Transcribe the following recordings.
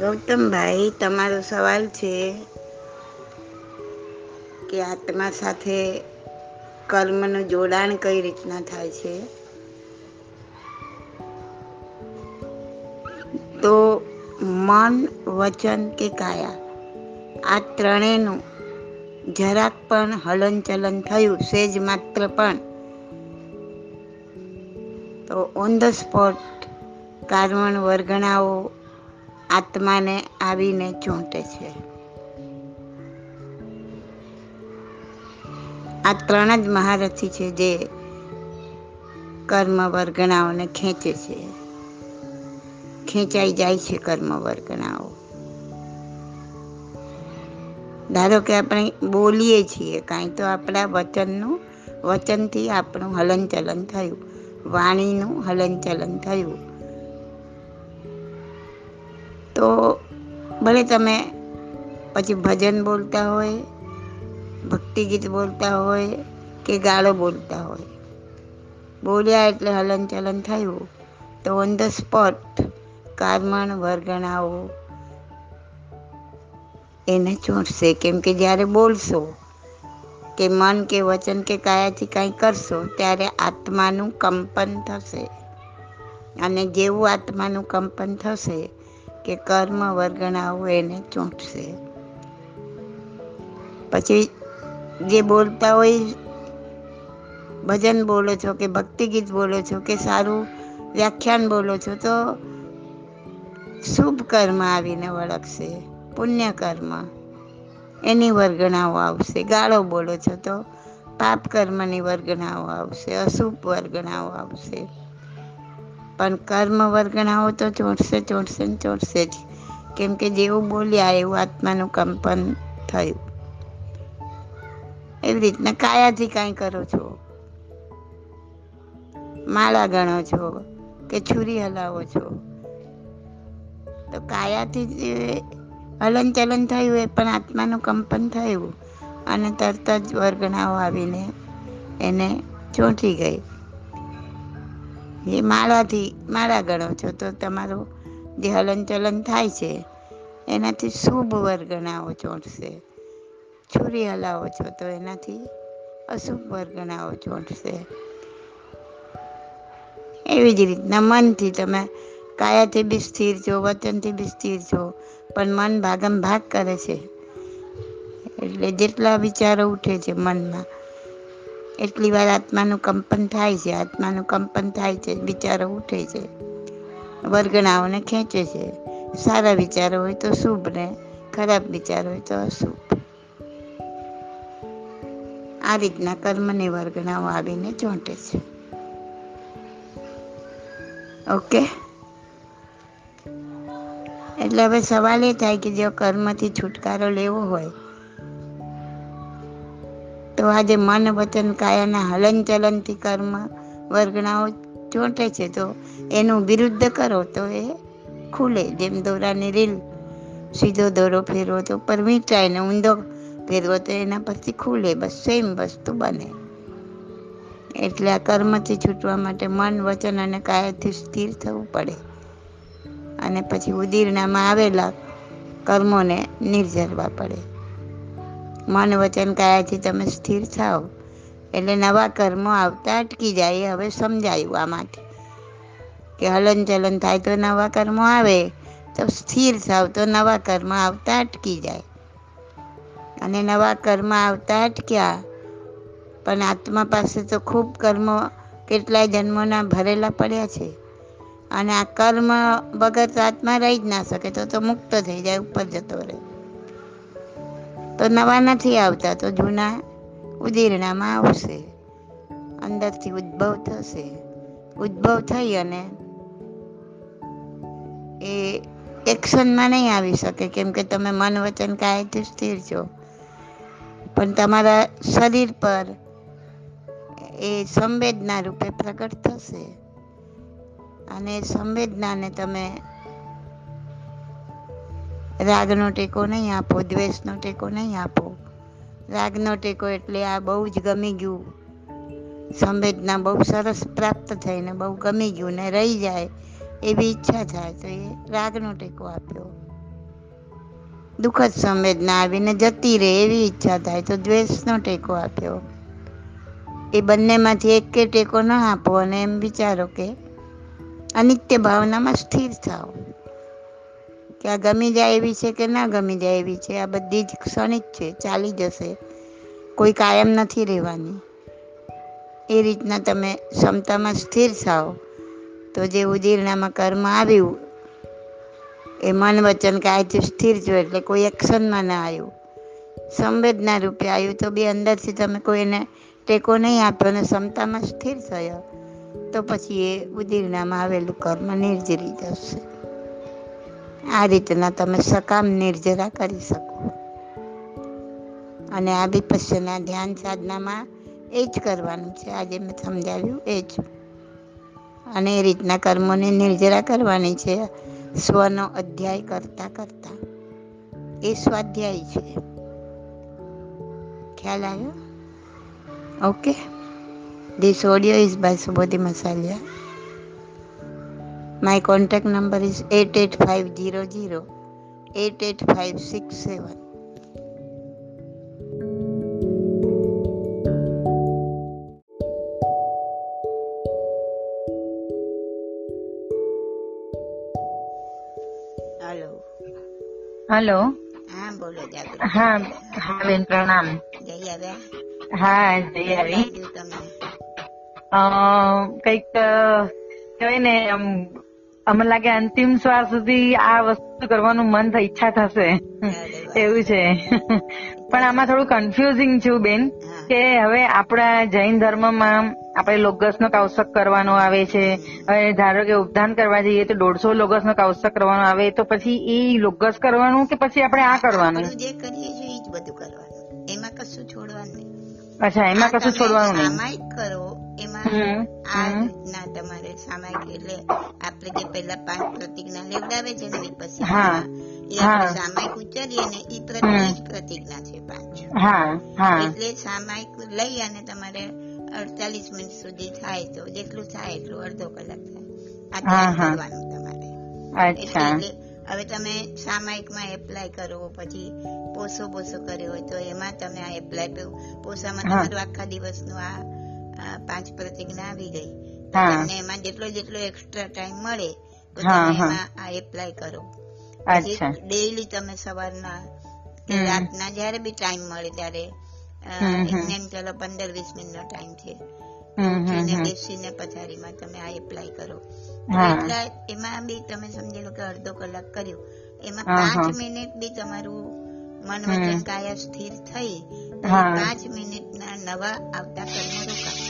ગૌતમભાઈ તમારો સવાલ છે કે આત્મા સાથે કર્મનું જોડાણ કઈ રીતના થાય છે? તો મન, વચન કે કાયા? આ ત્રણેયનું જરાક પણ હલનચલન થયું, સેજ માત્ર પણ. તો ઓન ધ સ્પોટ કાર્બન વર્ગણાઓ આત્માને આવીને ચૂંટે છે. આ ત્રણ જ મહારથી છે જે કર્મ વર્ગણાઓને ખેંચે છે. ખેંચાઈ જાય છે કર્મ વર્ગણાઓ ધારો કે આપણે બોલીએ છીએ, કાંઈ તો આપણા વચનનું, વચનથી આપણું હલનચલન થયું, વાણીનું હલનચલન થયું. તો ભલે તમે પછી ભજન બોલતા હોય, ભક્તિ ગીત બોલતા હોય કે ગાળો બોલતા હોય. બોલ્યા એટલે હલનચલન થયું. તો ઓન ધ સ્પોટ કારમણ વર્ગણાઓ એને ચોંટશે કેમ કે જ્યારે બોલશો કે મન કે વચન કે કાયાથી કાંઈ કરશો ત્યારે આત્માનું કંપન થશે. અને જેવું આત્માનું કંપન થશે કે કર્મ વર્ગણાઓ એને ચૂંટશે. પછી જે બોલતા હોય, ભજન બોલો છો કે ભક્તિ ગીત બોલો છો કે સારું વ્યાખ્યાન બોલો છો, તો શુભ કર્મ આવીને વળગશે, પુણ્ય કર્મ. એની વર્ગણાઓ આવશે. ગાળો બોલો છો તો પાપ કર્મની વર્ગણાઓ આવશે, અશુભ વર્ગણાઓ આવશે. પણ કર્મ વર્ગણાઓ તો ચોંટશે ચોંટશે ને ચોંટશે જ. કેમ કે જેવું બોલ્યા એવું આત્માનું કંપન થયું. એવી રીતના કાયાથી કાંઈ કરો છો? માળા ગણો છો કે છુરી હલાવો છો? તો કાયાથી હલન ચલન થયું એ પણ આત્માનું કંપન થયું. અને તરત જ વર્ગણાઓ આવીને એને ચોંટી ગઈ. એ માળાથી માળા ગણો છો તો તમારું જે હલનચલન થાય છે, એનાથી શુભ વર્ગણાઓ ચોંટશે. છુરી હલાવો છો તો એનાથી અશુભ વર્ગણાઓ ચોંટશે. એવી જ રીતના મનથી તમે કાયાથી બી સ્થિર છો, વચનથી બી સ્થિર છો, પણ મન ભાગમ ભાગ કરે છે. એટલે જેટલા વિચારો ઉઠે છે મનમાં એટલી વાર આત્માનું કંપન થાય છે, આત્માનું કંપન થાય છે, વિચારો ઉઠે છે, વર્ગણાઓને ખેંચે છે. સારા વિચારો હોય તો શુભ ને, ખરાબ વિચાર હોય તો અશુભ. આ રીતના કર્મની વર્ગણાઓ આવીને ચોંટે છે. ઓકે? એટલે હવે સવાલ એ થાય કે જો કર્મથી છુટકારો લેવો હોય તો આજે મન વચન કાયાના હલનચલનથી કર્મ વર્ગણાઓ ચોંટે છે. તો એનું વિરુદ્ધ કરો તો એ ખુલે. જેમ દોરાની રીલ, સીધો દોરો ફેરવો તો પર વીંટાય ને ઊંધો ફેરવો તો એના પછી ખુલે. બસ સેમ વસ્તુ બને. એટલે આ કર્મથી છૂટવા માટે મન, વચન અને કાયાથી સ્થિર થવું પડે. અને પછી ઉદીરણામાં આવેલા કર્મોને નિર્જરવા પડે. મન વચન કાયાથી તમે સ્થિર થાઓ? એટલે નવા કર્મો આવતા અટકી જાય, હવે સમજાયું આ માટે. કે હલન ચલન થાય તો નવા કર્મો આવે, તો સ્થિર થાવ તો નવા કર્મ આવતા અટકી જાય. અને નવા કર્મ આવતા અટક્યા, પણ આત્મા પાસે તો ખૂબ કર્મો, કેટલાય જન્મોના ભરેલા પડ્યા છે. અને આ કર્મ વગર તો આત્મા રહી જ ના શકે, તો તો મુક્ત થઈ જાય, ઉપર જતો રહે. તો નવા નથી આવતા તો જૂના ઉદીરણામાં આવશે. અંદરથી ઉદ્ભવ થશે. ઉદ્ભવ થઈ અને એ એક્શનમાં નહીં આવી શકે, કેમ કે તમે મન વચન કાયથી સ્થિર છો. પણ તમારા શરીર પર એ સંવેદના રૂપે પ્રગટ થશે. અને સંવેદનાને તમે રાગનો ટેકો નહીં આપો, દ્વેષનો ટેકો નહીં આપો. રાગનો ટેકો એટલે આ બહુ જ ગમી ગયું. સંવેદના બહુ સરસ પ્રાપ્ત થઈને બહુ ગમી ગયું ને રહી જાય એવી ઈચ્છા થાય તો એ રાગનો ટેકો આપ્યો. દુઃખદ સંવેદના આવીને જતી રહે એવી ઈચ્છા થાય તો દ્વેષનો ટેકો આપ્યો. એ બંનેમાંથી એક કે ટેકો ન આપો અને એમ વિચારો કે અનિત્ય ભાવનામાં સ્થિર થાઓ. કે આ ગમી જાય એવી છે કે ના ગમી જાય એવી છે? આ બધી જ ક્ષણિક છે, ચાલી જશે. કોઈ કાયમ નથી રહેવાની. એ રીતના તમે ક્ષમતામાં સ્થિર થાઓ. તો જે ઉદીરણામાં કર્મ આવ્યું, એ મન વચન કાયથી સ્થિર જો એટલે કોઈ એક્શનમાં ના આવ્યું. સંવેદના રૂપે આવ્યું તો બી અંદરથી તમે કોઈને ટેકો નહીં આપ્યો અને ક્ષમતામાં સ્થિર થયો, તો પછી એ ઉદીરણામાં આવેલું કર્મ નિર્જરી જશે. આ રીતના તમે સકામ નિર્જરા કરી શકો. અને આ વિપસ્યના ધ્યાન સાધનામાં એ જ કરવાનું છે. આજે મેં સમજાવ્યું એ જ. અને એ રીતના કર્મોને નિર્જરા કરવાની છે. સ્વનો અધ્યાય કરતા કરતા. એ સ્વાધ્યાય છે. ખ્યાલ આવ્યો? Okay. This audio is by Subodhi Masaliya my contact number is eight eight five zero zero eight eight five six seven hello hello હા બોલો જાગૃત હા હા બેન પ્રણામ જઈ આવ્યા હા જઈ આવી બીજું તમે અ, કંઈક અ, કહેવાય ને આમ અમને લાગે અંતિમ સ્વાર સુધી આ વસ્તુ કરવાનું મન ઈચ્છા થશે. એવું છે. પણ આમાં થોડું કન્ફ્યુઝિંગ છું બેન કે હવે આપણા જૈન ધર્મમાં આપણે લોગસ નો કૌશક કરવાનો આવે છે. હવે ધારો કે ઉપધાન કરવા જઈએ તો દોઢસો લોગસ નો કૌશક કરવાનો આવે તો પછી એ લોગસ કરવાનું કે પછી આપણે આ કરવાનું? જે કરીએ છીએ એ જ બધું કરવાનું. એમાં કશું છોડવાનું નહીં. અચ્છા એમાં કશું છોડવાનું નહીં. કરો એમાં આ. રીતના તમારે સામાયિક એટલે આપણે જે પહેલા પાંચ પ્રતિજ્ઞા લેવડાવે છે ને હા. એ આપણે સામાયિક ઉચ્ચારીએ ને એ પ્રતિ જ પ્રતિજ્ઞા છે પાંચ. એટલે સામાયિક લઈ અને તમારે અડતાલીસ મિનિટ સુધી થાય તો જેટલું થાય એટલું અડધો કલાક થાય. કરવાનું તમારે. એટલે હવે તમે સામાયિકમાં એપ્લાય કરો પછી પોસો પોસો કર્યો હોય તો એમાં તમે આ એપ્લાય પોસામાં તમારું આખા દિવસનું આ આ પાંચ પ્રતિજ્ઞા આવી ગઈ. તમને એમાં જેટલો જેટલો એક્સ્ટ્રા ટાઈમ મળે તો તમે એમાં આ એપ્લાય કરો. ડેઈલી તમે સવારના કે રાતના જ્યારે બી ટાઈમ મળે ત્યારે એમ ચલો પંદર વીસ મિનિટનો ટાઈમ છે. બેસીને પથારીમાં તમે આ એપ્લાય કરો. એટલા એમાં બી તમે સમજી લો કે અડધો કલાક કર્યું. એમાં પાંચ મિનિટ બી તમારું મન. વચન કાયા સ્થિર થઈ. પાંચ મિનિટના નવા આવતા કર્મો રોકા. હમ હમ અને હમ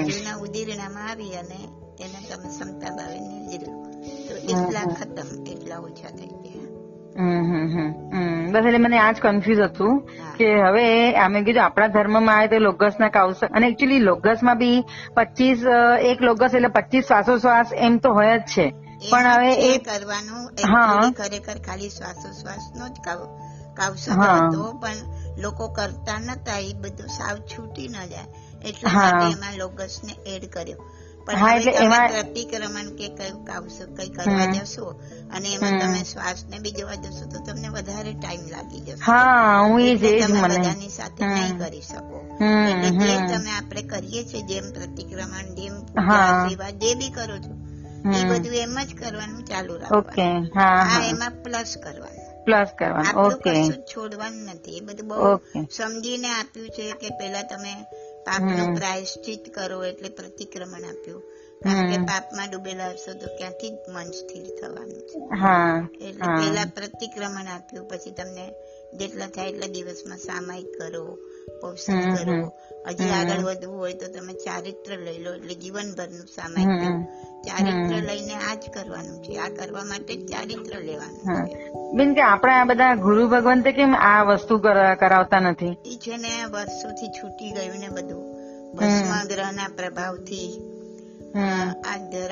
જૂના ઉદીરણામાં આવી અને એને તમે ક્ષમતા ભાવે નિર્જરી તો એટલા ખતમ એટલા ઓછા થઈ ગયા. બસ એટલે મને આજ કન્ફ્યુઝ હતું કે હવે અમે કીધું આપણા ધર્મમાં આવે તો લોગસ ના કાઉસ અને એકચ્યુઅલી લોગસમાં બી પચીસ એક લોગસ એટલે પચીસ શ્વાસોશ્વાસ એમ તો હોય જ છે. પણ હવે એ કરવાનું હા. ખરેખર ખાલી શ્વાસોશ્વાસ નો જ કાવસો. હતો પણ લોકો કરતા નતા એ બધું સાવ છૂટી ન જાય. એટલા માટે એમાં લોગસ ને એડ કર્યો. પણ એટલે એમાં- પ્રતિક્રમણ કે કઈ કાવસક કઈ કરવા જશો અને એમાં તમે શ્વાસ ને બી જવા જશો તો તમને વધારે ટાઈમ લાગી જશે. હા હું એ જ તમે મને. બધાની સાથે નહીં કરી શકો. એટલે જે તમે આપણે કરીએ છીએ જેમ પ્રતિક્રમણ જેમ. સેવા જે બી કરો છો એ બધું એમ જ કરવાનું ચાલુ ઓકે રાખવાનું હા હા. એમાં પ્લસ કરવાનું. પ્લસ કરવાનું ઓકે. છોડવાનું નથી. એ બધું બહુ ઓકે. સમજીને આપ્યું છે કે પેલા તમે પાપનું. પ્રાયશ્ચિત કરો એટલે પ્રતિક્રમણ આપ્યું કારણ કે. પાપમાં ડૂબેલા હશો તો ક્યાંથી જ મન સ્થિર થવાનું છે એટલે પેલા પ્રતિક્રમણ આપ્યું પછી તમને જેટલા થાય એટલા દિવસમાં સામાયિક કરો પૌષણ કરો હજી આગળ વધવું હોય તો તમે ચારિત્ર લઈ લો એટલે જીવનભરનું સામાયિક ચારિત્ર લઈને આ જ કરવાનું છે. આ કરવા માટે ચારિત્ર લેવાનું બેન કે આપણે આ બધા ગુરુ ભગવંતે કેમ આ વસ્તુ કરાવતા નથી? એ છે ને વર્ષોથી છૂટી ગયું ને બધું. ભસ્મ ગ્રહના પ્રભાવથી.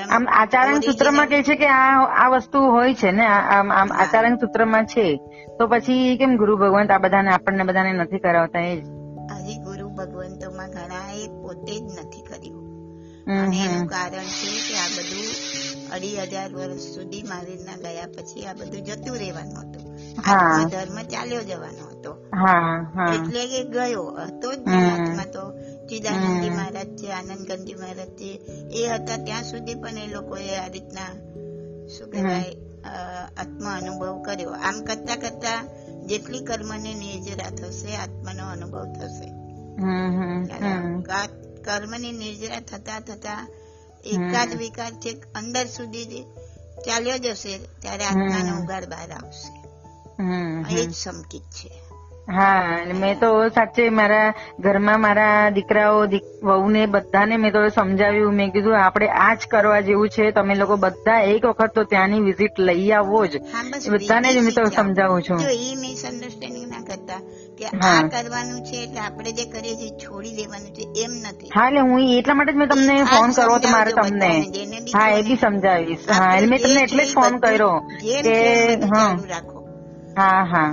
આમ આચારણ સૂત્રમાં કે છે કે આ આ વસ્તુ હોય છે ને આમ આમ. આચારણ સૂત્રમાં છે. તો પછી કેમ ગુરુ ભગવાન આ બધાને આપણને બધાને નથી કરાવતા? એ જ. પોતે જ નથી કર્યું. અને એનું કારણ છે કે આ બધું અઢી હજાર વર્ષ સુધી મહાવીરના ગયા પછી આ બધું જતું રહેવાનું હતું. આત્મધર્મ ચાલ્યો જવાનો હતો. એટલે કે ગયો. હતો જ હમ. તો. ચિદાનંદી મહારાજ છે આનંદગંજી મહારાજ છે એ હતા ત્યાં સુધી પણ એ લોકોએ આ રીતના શું કહેવાય આત્મ અનુભવ કર્યો. આમ કરતા કરતા જેટલી કર્મની નિર્જરા થશે આત્માનો અનુભવ થશે. કર્મની નિર્જરા થતા થતા એકાદ વિકાર છેક અંદર સુધી ચાલ્યો જશે ત્યારે આત્માનો ઉગાડ બહાર આવશે. એ જ સંકિત છે. હા મેં તો સાચે મારા ઘરમાં મારા દીકરાઓ દીક- વહુને બધાને મેં તો સમજાવ્યું. મેં કીધું આપણે આ જ કરવા જેવું છે. તમે લોકો બધા એક વખત તો ત્યાંની વિઝિટ લઈ આવો જ. બધાને જ મેં તો સમજાવું છું. એ મિસઅન્ડરસ્ટેન્ડિંગ ના કરતા કે આ કરવાનું છે એટલે આપણે જે કરીએ છીએ છોડી દેવાનું છે એમ નથી. હા એટલે હું એટલા માટે જ મેં તમને ફોન કરવો તો મારે તમને. હા એ બી સમજાવીશ. હા એટલે મેં તમને એટલે જ ફોન કર્યો કે રાખો. હા હા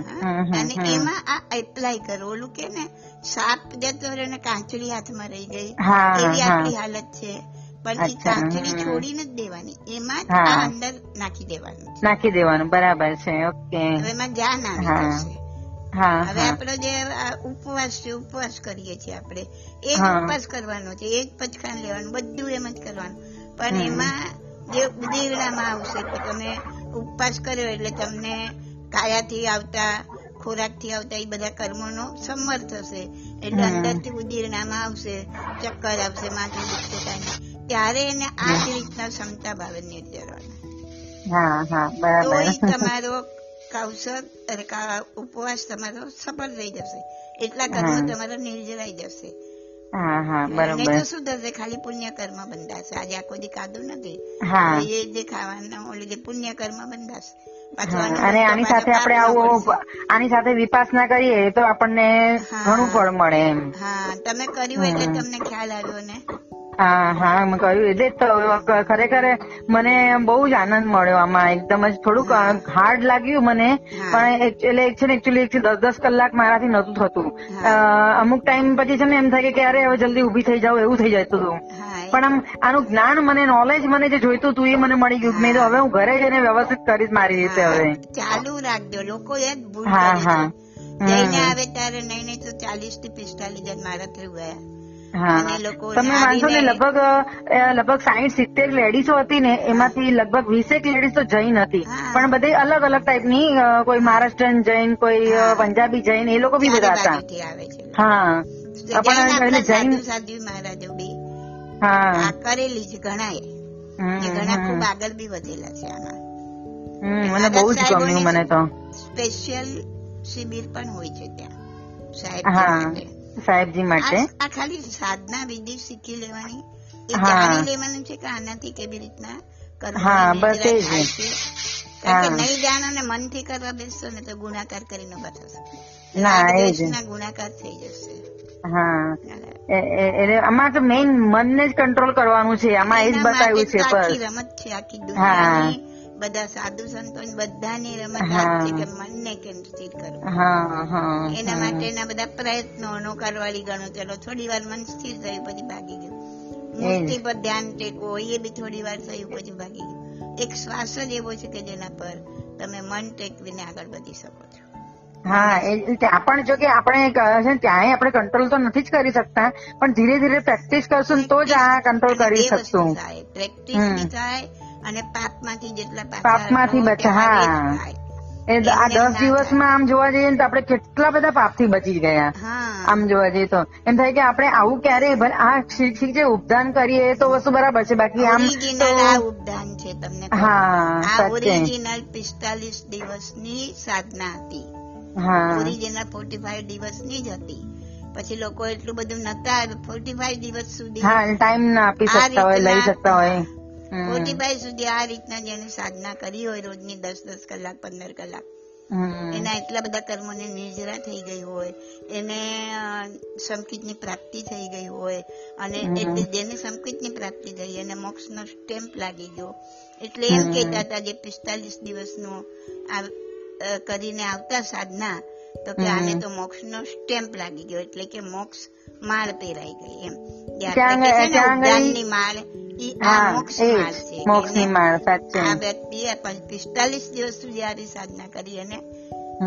અને એમાં આ એપ્લાય કરો. ઓલું કે ને સાપ જતો રહ્યો ને કાંચડી હાથમાં રહી ગઈ એવી આપણી હાલત છે. પણ એ કાંચડી છોડી નથી દેવાની. એમાં જ આ અંદર નાખી દેવાનું નાખી દેવાનું. બરાબર છે. ઓકે. એમાં જાન આવી હવે આપણો જે ઉપવાસ છે ઉપવાસ કરીએ છીએ આપણે. એ જ ઉપવાસ કરવાનો છે એ જ પચખાન લેવાનું બધું એમ જ કરવાનું. પણ એમાં જે ઉદીરણામાં આવશે કે તમે ઉપવાસ કર્યો એટલે તમને કાયાથી આવતા ખોરાકથી આવતા એ બધા કર્મોનો સંવર થશે. એટલે અંદરથી ઉદીરણામાં આવશે ચક્કર આવશે માથું દુખશે કાંઈ ત્યારે એને આ જ રીતના ક્ષમતા ભાવે નિર્જરવાના. તો એ તમારો કૌશલ અને ઉપવાસ તમારો સફળ થઈ જશે. એટલા કર્મ તમારો નિર્જરાઈ જશે. હા હા નહીં તો થશે? ખાલી પુણ્ય કર્મ બંધાશે. આજે આખો દી ખાધું નથી. એ જે ખાવાના ઓલે જે પુણ્ય કર્મ બંધાશે અને આની સાથે આપણે આવું આની સાથે વિપાસના કરીએ તો આપણને. ઘણું ફળ મળે એમ. હા તમે કર્યું એટલે તમને ખ્યાલ આવ્યો ને? હા હા મેં કહ્યું. એટલે જ ખરેખર મને બહુ જ આનંદ મળ્યો આમાં. એકદમ જ થોડુંક હાર્ડ લાગ્યું મને. પણ એટલે છે ને એકચ્યુઅલી દસ દસ કલાક મારાથી નતું થતું. અમુક ટાઈમ પછી છે ને એમ થાય કે અરે હવે જલ્દી ઊભી થઈ જાવ એવું થઈ જતું હતું. પણ આમ આનું જ્ઞાન મને નોલેજ મને જે જોઈતું હતું એ મને મળી ગયું. મેં તો હવે હું ઘરે જઈને વ્યવસ્થિત કરીશ મારી રીતે હવે. ચાલુ રાખજો. લોકો એ ભૂલ હા હા. જઈને આવે ત્યારે નહીં નહીં તો ચાલીસથી પિસ્તાલીસ જણ મારા થયું ગયા. તમે માનશો ને લગભગ લગભગ સાઈઠ સિત્તેર લેડીઝો હતી ને એમાંથી લગભગ વીસેક લેડીઝો જૈન હતી. પણ બધી અલગ અલગ ટાઈપની કોઈ મહારાષ્ટ્રન જૈન કોઈ પંજાબી જૈન એ લોકો બી બધા હતા. હા. પણ જૈન મહારાજો બી. હા. કરેલી છે ઘણા ખૂબ આગળ બી વધેલા છે આમાં. મને બહુ જ ગમ્યું મને તો. સ્પેશિયલ શિબિર પણ હોય છે ત્યાં. સાહેબ હા. સાહેબજી માટે. આ ખાલી સાધના વિધિ શીખી લેવાની. એ જાણી લેવાનું છે કે આનાથી કેવી રીતના કરવું હા, અને બસ એ જ. નહીં જાણો ને મનથી કરવા બેસશો ને તો ગુણાકાર કરીને બતાવશે. ના, એ જ. ગુણાકાર થઈ જશે. હા. એટલે આમાં તો મેઇન મનને જ કંટ્રોલ કરવાનું છે. આમાં એ જ બતાવ્યું છે તો રમત છે આખી હા. દુનિયાની. બધા સાધુ સંતો બધાની રમત છે કે મનને કેન્દ્રિત કરવું. એના માટેના બધા પ્રયત્નો નોકારવાળી ગણો ચલો થોડી વાર મન સ્થિર થયું પછી ભાગી ગયું. મૂર્તિ પર ધ્યાન ટેકો એ બી થોડી વાર થયું પછી ભાગી ગયું. એક શ્વાસ જ એવો છે કે જેના પર તમે મન ટેકવીને આગળ વધી શકો છો. હા એ ત્યાં પણ જો કે આપણે છે ત્યાંય આપણે કંટ્રોલ તો નથી જ કરી શકતા પણ ધીરે ધીરે પ્રેક્ટિસ કરશું તો જ આ કંટ્રોલ કરી શકશું. પ્રેક્ટિસ થાય અને પાપમાંથી જેટલા પાપમાંથી બચા, જ હા. એ આ દસ દિવસમાં આમ જોવા જઈએ તો આપણે કેટલા બધા પાપથી બચી ગયા. આમ જોવા જઈએ તો. એમ થાય કે આપણે આવું ક્યારે આ ઠીક ઠીક ઉપદાન કરીએ તો વસ્તુ બરાબર છે બાકી આમ ઉપદાન છે તમને. હા ઓરિજિનલ પિસ્તાલીસ દિવસની સાધના હતી. હા. ઓરિજિનલ ફોર્ટી ફાઈવ દિવસની જ હતી. પછી લોકો એટલું બધું નતા ફોર્ટી ફાઈવ દિવસ સુધી ટાઈમ ના આપી શકતા હોય લઈ શકતા હોય. ફાઈવ સુધી આ રીતના જેને સાધના કરી હોય રોજની દસ દસ કલાક પંદર કલાક. એના એટલા બધા કર્મોને નિર્જરા થઈ ગઈ હોય. એને સંકિતની પ્રાપ્તિ થઈ ગઈ હોય. અને એટલે જેને સંકિતની પ્રાપ્તિ થઈ એને મોક્ષનો સ્ટેમ્પ લાગી ગયો. એટલે એમ. કહેતા હતા જે પિસ્તાલીસ દિવસનો આ કરીને આવતા સાધના તો કે આને તો મોક્ષનો સ્ટેમ્પ લાગી ગયો. એટલે કે મોક્ષ માળ પહેરાઈ ગઈ એમ? ઉદ્યાનની માળ ઈ આ મોક્ષ જ છે મોક્ષની આ વ્યક્તિએ પિસ્તાલીસ દિવસ સુધી આરી સાધના કરી અને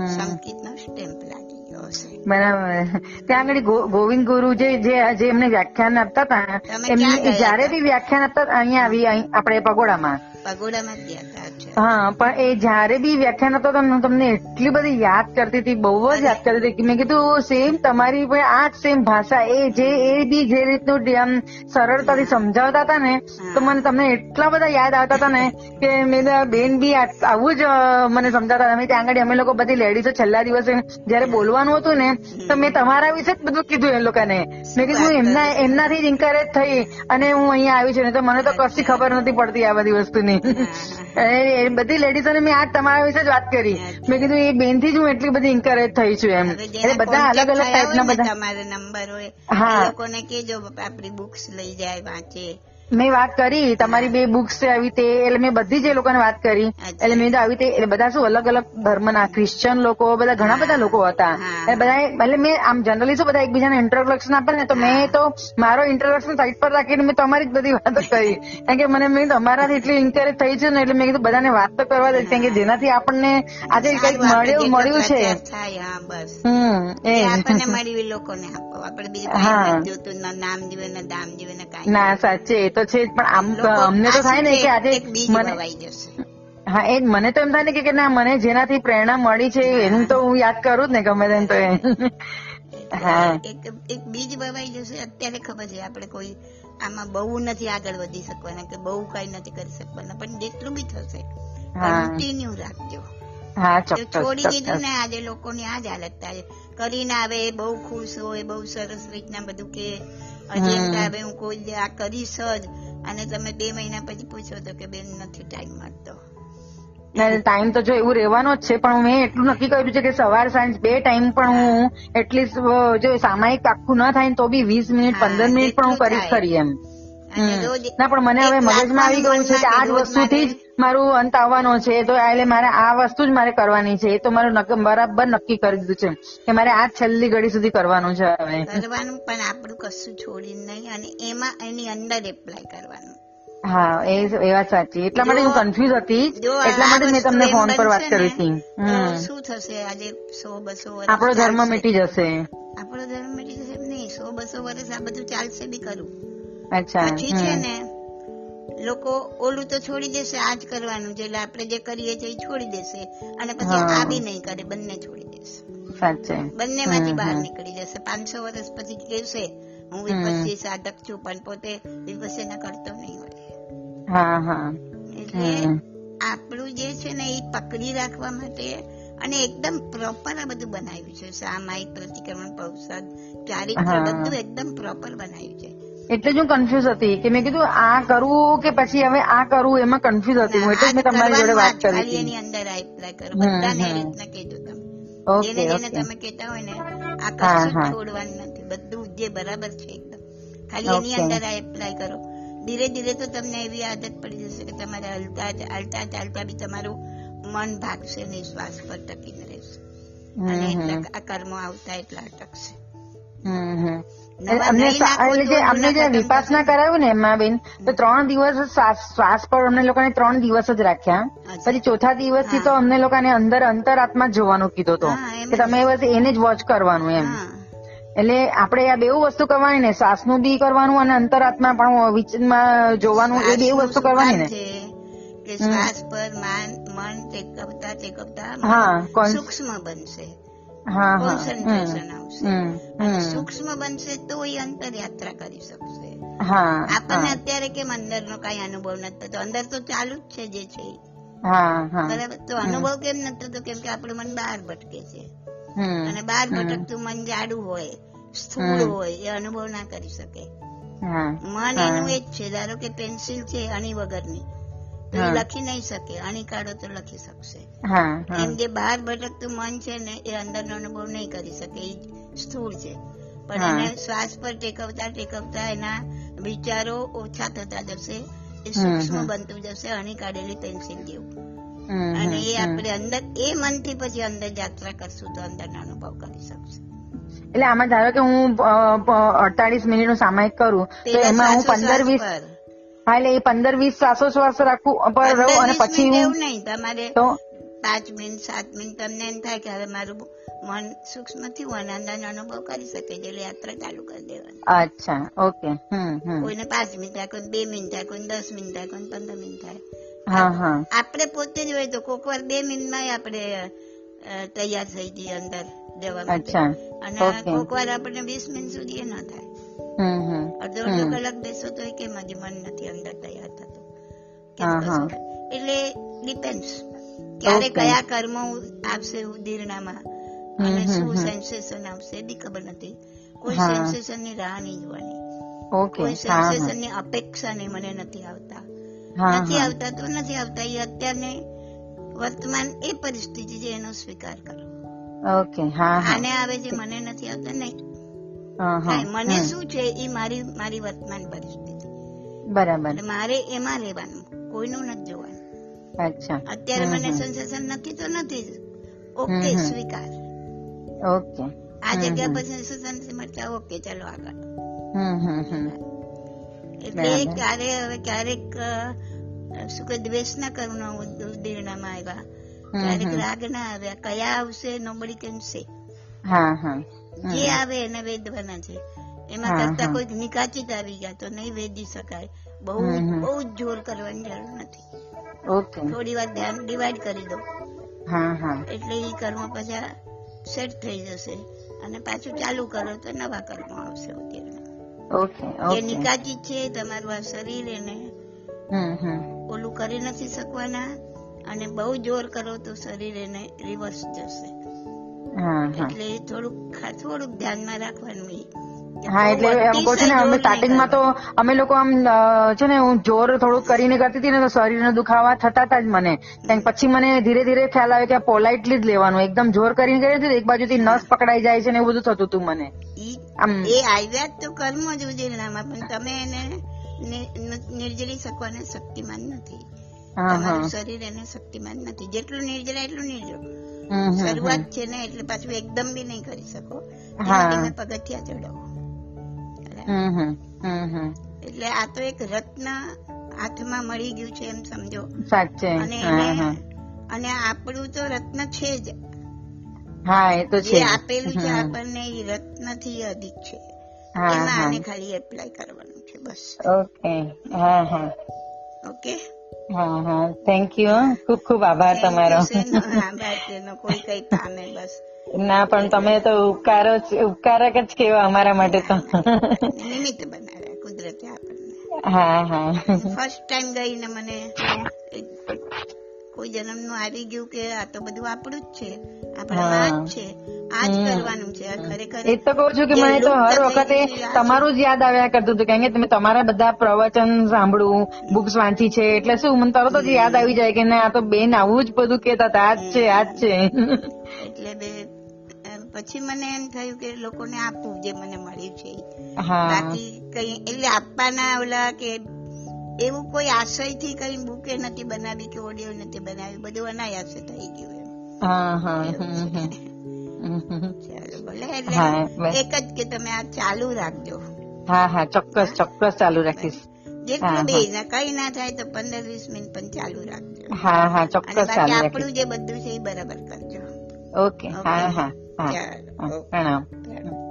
સંકિત નો સ્ટેમ્પ લાગી ગયો બરાબર ત્યાં આગળ ગોવિંદ ગુરુ જે જે એમને વ્યાખ્યાન આપતા હતા એમને જયારે બી વ્યાખ્યાન આપતા અહીંયા આવી આપણે પગોડામાં પગોડામાં જ ગયા હતા અચ્છા. હા પણ એ જયારે બી વ્યાખ્યાન હતો હું તમને એટલી બધી યાદ કરતી હતી બહુ જ યાદ કરતી હતી. મેં કીધું સેમ તમારી પણ આ જ સેમ ભાષા. એ જે એ બી જે રીતનું આમ સરળતાથી સમજાવતા હતા ને તો મને તમને એટલા બધા યાદ આવતા હતા ને કે મેં બેન બી આવું જ મને સમજાવતા હતા. ત્યાં આગળ અમે લોકો બધી લેડીઝો છેલ્લા દિવસે જયારે બોલવાનું હતું ને તો મેં તમારા વિશે જ બધું કીધું એ લોકોને. મેં કીધું એમના એમનાથી જ ઇન્કરેજ થઈ અને હું અહીંયા આવી છું. ને તો મને તો કશી ખબર નથી પડતી આ બધી વસ્તુની. એ બધી લેડીઝોને મેં આજ તમારા વિશે જ વાત કરી. મેં કીધું એ બેનથી જ હું એટલી બધી ઇન્કરેજ થઈ છું એમ. એટલે બધા અલગ અલગ ટાઈપના બધા. તમારા નંબર હોય હા. લોકોને કેજો આપણી બુક્સ લઈ જાય વાંચે. મેં વાત કરી તમારી બે બુક્સ છે આવી તે એટલે મેં બધી જ એ લોકોને વાત કરી. એટલે મેં આવી તે એટલે બધા શું અલગ અલગ ધર્મના ક્રિશ્ચન લોકો બધા ઘણા બધા લોકો હતા. એટલે બધા એટલે મેં આમ જનરલી શું બધા એકબીજાને ઇન્ટ્રોડક્શન આપે ને તો મેં તો મારો ઇન્ટ્રોડક્શન સાઈડ પર રાખીને મેં તમારી જ બધી વાતો કરી. કારણ કે મને મેં તમારાથી એટલી ઇન્કરેજ થઈ છે ને એટલે મેં કીધું બધાને વાત તો કરવા દે કારણ કે જેનાથી આપણને આજે કંઈક મળ્યું મળ્યું છે. આપણને મળ્યું લોકોને આપો. આપણે બીજું નામ જીવે ના દામ જીવે ના ના સાચે એ તો છે પણ આમ અમને તો થાય ને કે આજે મને હા એ મને તો એમ થાય ને કે- ના મને જેનાથી પ્રેરણા મળી છે એનું તો હું યાદ કરું જ ને ગમે તેમ તો એક બીજ વવાઈ જશે અત્યારે ખબર છે આપણે કોઈ આમાં બહુ નથી આગળ વધી શકવાના કે બહુ કઈ નથી કરી શકવાના પણ જેટલું બી થશે કન્ટિન્યુ રાખજો. હા છોડી દીધું ને આજે લોકોની આ જ હાલત થાય કરીને આવે બહુ ખુશ હોય બહુ સરસ રીતના બધું કે હવે હું. કોઈ આ કરીશ જ. અને તમે બે મહિના પછી પૂછો તો કે બેન નથી ટાઈમ મળતો. ટાઈમ તો જો એવું રહેવાનો જ છે પણ મેં એટલું નક્કી કર્યું છે કે સવાર સાંજ બે ટાઈમ પણ હું એટલીસ્ટ જો સામાયિક આખું ન થાય ને તો બી વીસ મિનિટ પંદર મિનિટ પણ હું કરીશ. ખરી એમ. ના પણ મને હવે મગજમાં આવી ગયું છે કે આ જ વસ્તુથી જ મારું અંત આવવાનો છે તો એટલે મારે આ વસ્તુ જ મારે કરવાની છે એ તો મારું બરાબર નક્કી કરી દીધું છે કે મારે આ છેલ્લી ઘડી સુધી કરવાનું છે હવે. કરવાનું પણ આપણું કશું છોડી નહીં અને એમાં એની અંદર એપ્લાય કરવાનું. હા એ એ વાત સાચી. એટલા માટે હું કન્ફ્યુઝ હતી. એટલા માટે મેં તમને ફોન પર વાત કરી હતી. શું થશે? આજે સો બસો વર્ષ આપણો ધર્મ મીટી જશે. આપણો ધર્મ મીટી જશે નહીં. સો બસો વર્ષ આ બધું ચાલશે બી કરું અચ્છા પછી છે ને લોકો ઓલું તો છોડી દેશે આ જ કરવાનું છે એટલે આપણે જે કરીએ છીએ એ છોડી દેશે. અને પછી આ બી નહીં કરે બંને છોડી દેશે. બંને માંથી બહાર નીકળી જશે. પાંચસો વર્ષ પછી કહેશે હું હમ. સાધક છું પણ પોતે વિપસ્સીના કરતો નહીં હોય. એટલે આપણું જે છે ને એ પકડી રાખવા માટે અને એકદમ પ્રોપર આ બધું બનાવ્યું છે. સામાયિક પ્રતિક્રમણ પ્રસાદ ચારિત્ર. બધું એકદમ પ્રોપર બનાવ્યું છે. એટલે જ હું કન્ફ્યુઝ હતી કે મેં કીધું આ કરવું કે પછી હવે આ કરવું એમાં કન્ફ્યુઝ હતી હું એટલે જ મેં તમારી જોડે વાત કરી હતી. એની અંદર એપ્લાય કરો. બધાને એ રીતના કહેજો તમે. જેને જેને તમે કહેતા હોય ને આ કશું છોડવાનું નથી. બધું જે બરાબર છે એકદમ. ખાલી એની અંદર આ એપ્લાય કરો. ધીરે ધીરે તો તમને એવી આદત પડી જશે કે તમારે હલતા ચાલતા ચાલતા બી તમારું મન ભાગશે નહીં શ્વાસ પર ટકીને રહેશે. અને એટલા આ કર્મો આવતા એટલા અટકશે. હમ, હમ. અમને એટલે જે અમને જે વિપાસના કરાવ્યું ને એમાં બેન તો ત્રણ દિવસ શ્વાસ શ્વાસ પર અમને લોકોને ત્રણ દિવસ જ રાખ્યા. પછી ચોથા દિવસથી થી તો અમને લોકોને અંદર અંતરાત્મા જ જોવાનું કીધું તો કે તમે બસ એને જ વોચ કરવાનું એમ. એટલે આપણે આ બેઉ વસ્તુ કરવાની ને શ્વાસનું બી કરવાનું અને અંતરાત્મા પણ વિચમાં જોવાનું એ બેઉ વસ્તુ કરવાની ને. કે શ્વાસ પર મન મન હા, કોન- સૂક્ષ્મ બનશે. કોન્સન્ટ્રેશન આવશે અને સૂક્ષ્મ બનશે તો એ અંતર યાત્રા કરી શકશે. આપણને અત્યારે કેમ અંદર નો કઈ અનુભવ નથી થતો? અંદર તો ચાલુ જ છે જે છે. બરાબર? તો અનુભવ કેમ નથી થતો? કેમ કે આપણું મન બહાર ભટકે છે. અને બહાર ભટકતું મન જાડું હોય સ્થૂળ હોય એ અનુભવ ના કરી શકે. મન એનું એ જ છે. ધારો કે પેન્સિલ છે અણી વગરની. તો એ લખી નહીં શકે અણી કાઢો તો લખી શકશે. એમ જે બહાર ભટકતું મન છે ને એ અંદરનો અનુભવ નહીં કરી શકે એ સ્થૂળ છે. પણ એને શ્વાસ પર ટેકવતા ટેકવતા એના વિચારો ઓછા થતા જશે એ સૂક્ષ્મ બનતું જશે અણી કાઢેલી પેન્સિલ જેવું અને એ આપણે અંદર એ મનથી પછી અંદર યાત્રા કરશું તો અંદરનો અનુભવ કરી શકશે. એટલે આમાં ધારો કે હું અડતાલીસ મિનિટનું સામાયિક કરું તો એમાં હું પંદર વીસ. હા એટલે એ પંદર વીસ શ્વાસોશ્વાસ રાખવું પર રહું અને પછી હું એવું નહીં તમારે તો પાંચ મિનિટ સાત મિનિટ તમને એમ થાય કે હવે મારું મન સૂક્ષ્મથી અને અંદરનો અનુભવ કરી શકે છે એટલે યાત્રા ચાલુ કરી દેવાની. અચ્છા ઓકે કોઈને પાંચ મિનિટ થાય કોઈ બે મિનિટ થાય કોઈ દસ મિનિટ થાય કોઈ પંદર મિનિટ થાય. હા હા. આપણે પોતે જ હોય તો કોક વાર બે મિનિટમાં આપણે તૈયાર થઈ જઈએ અંદર જવા માટે. અચ્છા અને. કોક વાર આપણને વીસ મિનિટ સુધી એ ન થાય. અડધો અડધો કલાક બેસો તો કે મારી મન નથી અંદર તૈયાર થતું? એટલે ડિપેન્ડ ક્યારે કયા કર્મ આવશે ઉદીરણામાં. અને શું સેન્સેશન આવશે એ ખબર નથી. કોઈ સેન્સેશનની રાહ નહીં જોવાની. કોઈ સેન્સેશનની અપેક્ષા નહીં મને નથી આવતા. નથી આવતા તો નથી આવતા. એ અત્યારને વર્તમાન એ પરિસ્થિતિ છે એનો સ્વીકાર કરો. ઓકે હા આને આવે જે મને નથી આવતા નહીં. હા હા. મને શું છે એ મારી મારી વર્તમાન પરિસ્થિતિ. બરાબર. મારે એમાં રહેવાનું કોઈનું નથી જોવાનું. અચ્છા. અત્યારે મને. સેન્સેશન નથી તો નથી ઓકે. સ્વીકાર. ઓકે. આ જગ્યા પર સેન્સેશન મળતા ઓકે ચાલો આગળ. એટલે. ક્યારે હવે ક્યારેક શું કે દ્વેષના કરુણા ઉદીરણામાં આવ્યા. ક્યારેક રાગ ના આવ્યા. કયા આવશે નોબડી કેમ સે હા હા. જે આવે એને વેદવાના છે. એમાં કરતા. કોઈક નિકાચિત આવી ગયા તો નહીં વેદી શકાય. બહુ. બહુ જ જોર કરવાની જરૂર નથી. ઓકે. થોડી વાર ધ્યાન ડિવાઈડ કરી દો. એટલે એ કર્મ પછી સેટ થઈ જશે. અને પાછું ચાલુ કરો તો નવા કર્મ આવશે. ઓકે જે નિકાચિત છે તમારું આ શરીર એને ઓલું કરી નથી શકવાના. અને બહુ જોર કરો તો શરીર એને રિવર્સ જશે. એટલે થોડુંક થોડુંક ધ્યાનમાં રાખવાનું એ. હા એટલે એમ કહું છું ને અમે સ્ટાર્ટિંગમાં તો અમે લોકો આમ છે ને હું જોર થોડુંક કરીને કરતી હતી ને તો શરીરનો દુખાવા થતા હતા જ મને. પછી મને ધીરે ધીરે ખ્યાલ આવે કે પોલાઇટલી જ લેવાનું એકદમ જોર કરીને કરી હતી એક બાજુથી નસ પકડાઈ જાય છે ને એવું બધું થતું હતું મને. આમ એ આવ્યા તો કર્મ જ ઉજેરણામાં પણ તમે એને નિ- નિ- નિર્જરી શકવાના શક્તિમાન નથી. હા હા. તમારું શરીર એને શક્તિમાન નથી. જેટલું નિર્જરા એટલું હમ. શરૂઆત છે ને એટલે પાછું એકદમ બી નહીં કરી શકો. પગથિયા ચડાવો એટલે આ તો એક રત્ન હાથમાં મળી ગયું છે એમ સમજો. સાચે. અને અને આપણું તો રત્ન છે જ. હા એ તો છે આપેલું છે આપણને એ રત્નથી અધિક છે. એમાં આને ખાલી એપ્લાય કરવાનું છે બસ. ઓકે હા હા. ઓકે હા હા. થેન્ક યુ ખૂબ ખૂબ આભાર તમારો. કોઈ કઈ પામે બસ. ના પણ તમે તો ઉપકારો ઉપકારક જ કેવા અમારા માટે તો. નિમિત્ત બનાવે કુદરતે આપણને. હા હા. ફર્સ્ટ ટાઈમ ગઈને મને કોઈ જન્મનું આવી ગયું કે આ તો બધું આપણું જ છે. આપણામાં જ છે. આ જ કરવાનું છે. આ ખરેખર એ તો કહું છું કે મને તો હર વખતે તમારું જ યાદ આવ્યા કરતું હતું. કારણ કે તમે તમારા બધા પ્રવચન સાંભળવું બુક્સ વાંચી છે. એટલે શું મને તરત જ યાદ આવી જાય કે ના આ તો બેન આવું જ બધું કેતા હતા. આ જ છે આ જ છે. એટલે બે પછી મને એમ થયું કે લોકોને આપવું જે મને મળ્યું છે. બાકી કઈ એટલે આપવાના ઓલા કે એવું કોઈ આશયથી કઈ બુકે નથી બનાવી કે ઓડિયો નથી બનાવી બધું અનાયાસે થઈ ગયું એમ. એક જ કે તમે આ ચાલુ રાખજો. હા હા ચોક્કસ ચોક્કસ ચાલુ રાખીશ. જેટલું બે ના કઈ ના થાય તો પંદર વીસ મિનિટ પણ ચાલુ રાખજો. હા હા ચોક્કસ ચાલુ આપણું જે બધું છે એ બરાબર કરજો. ઓકે હા હા પ્રણામ ચાલો પ્રણામ.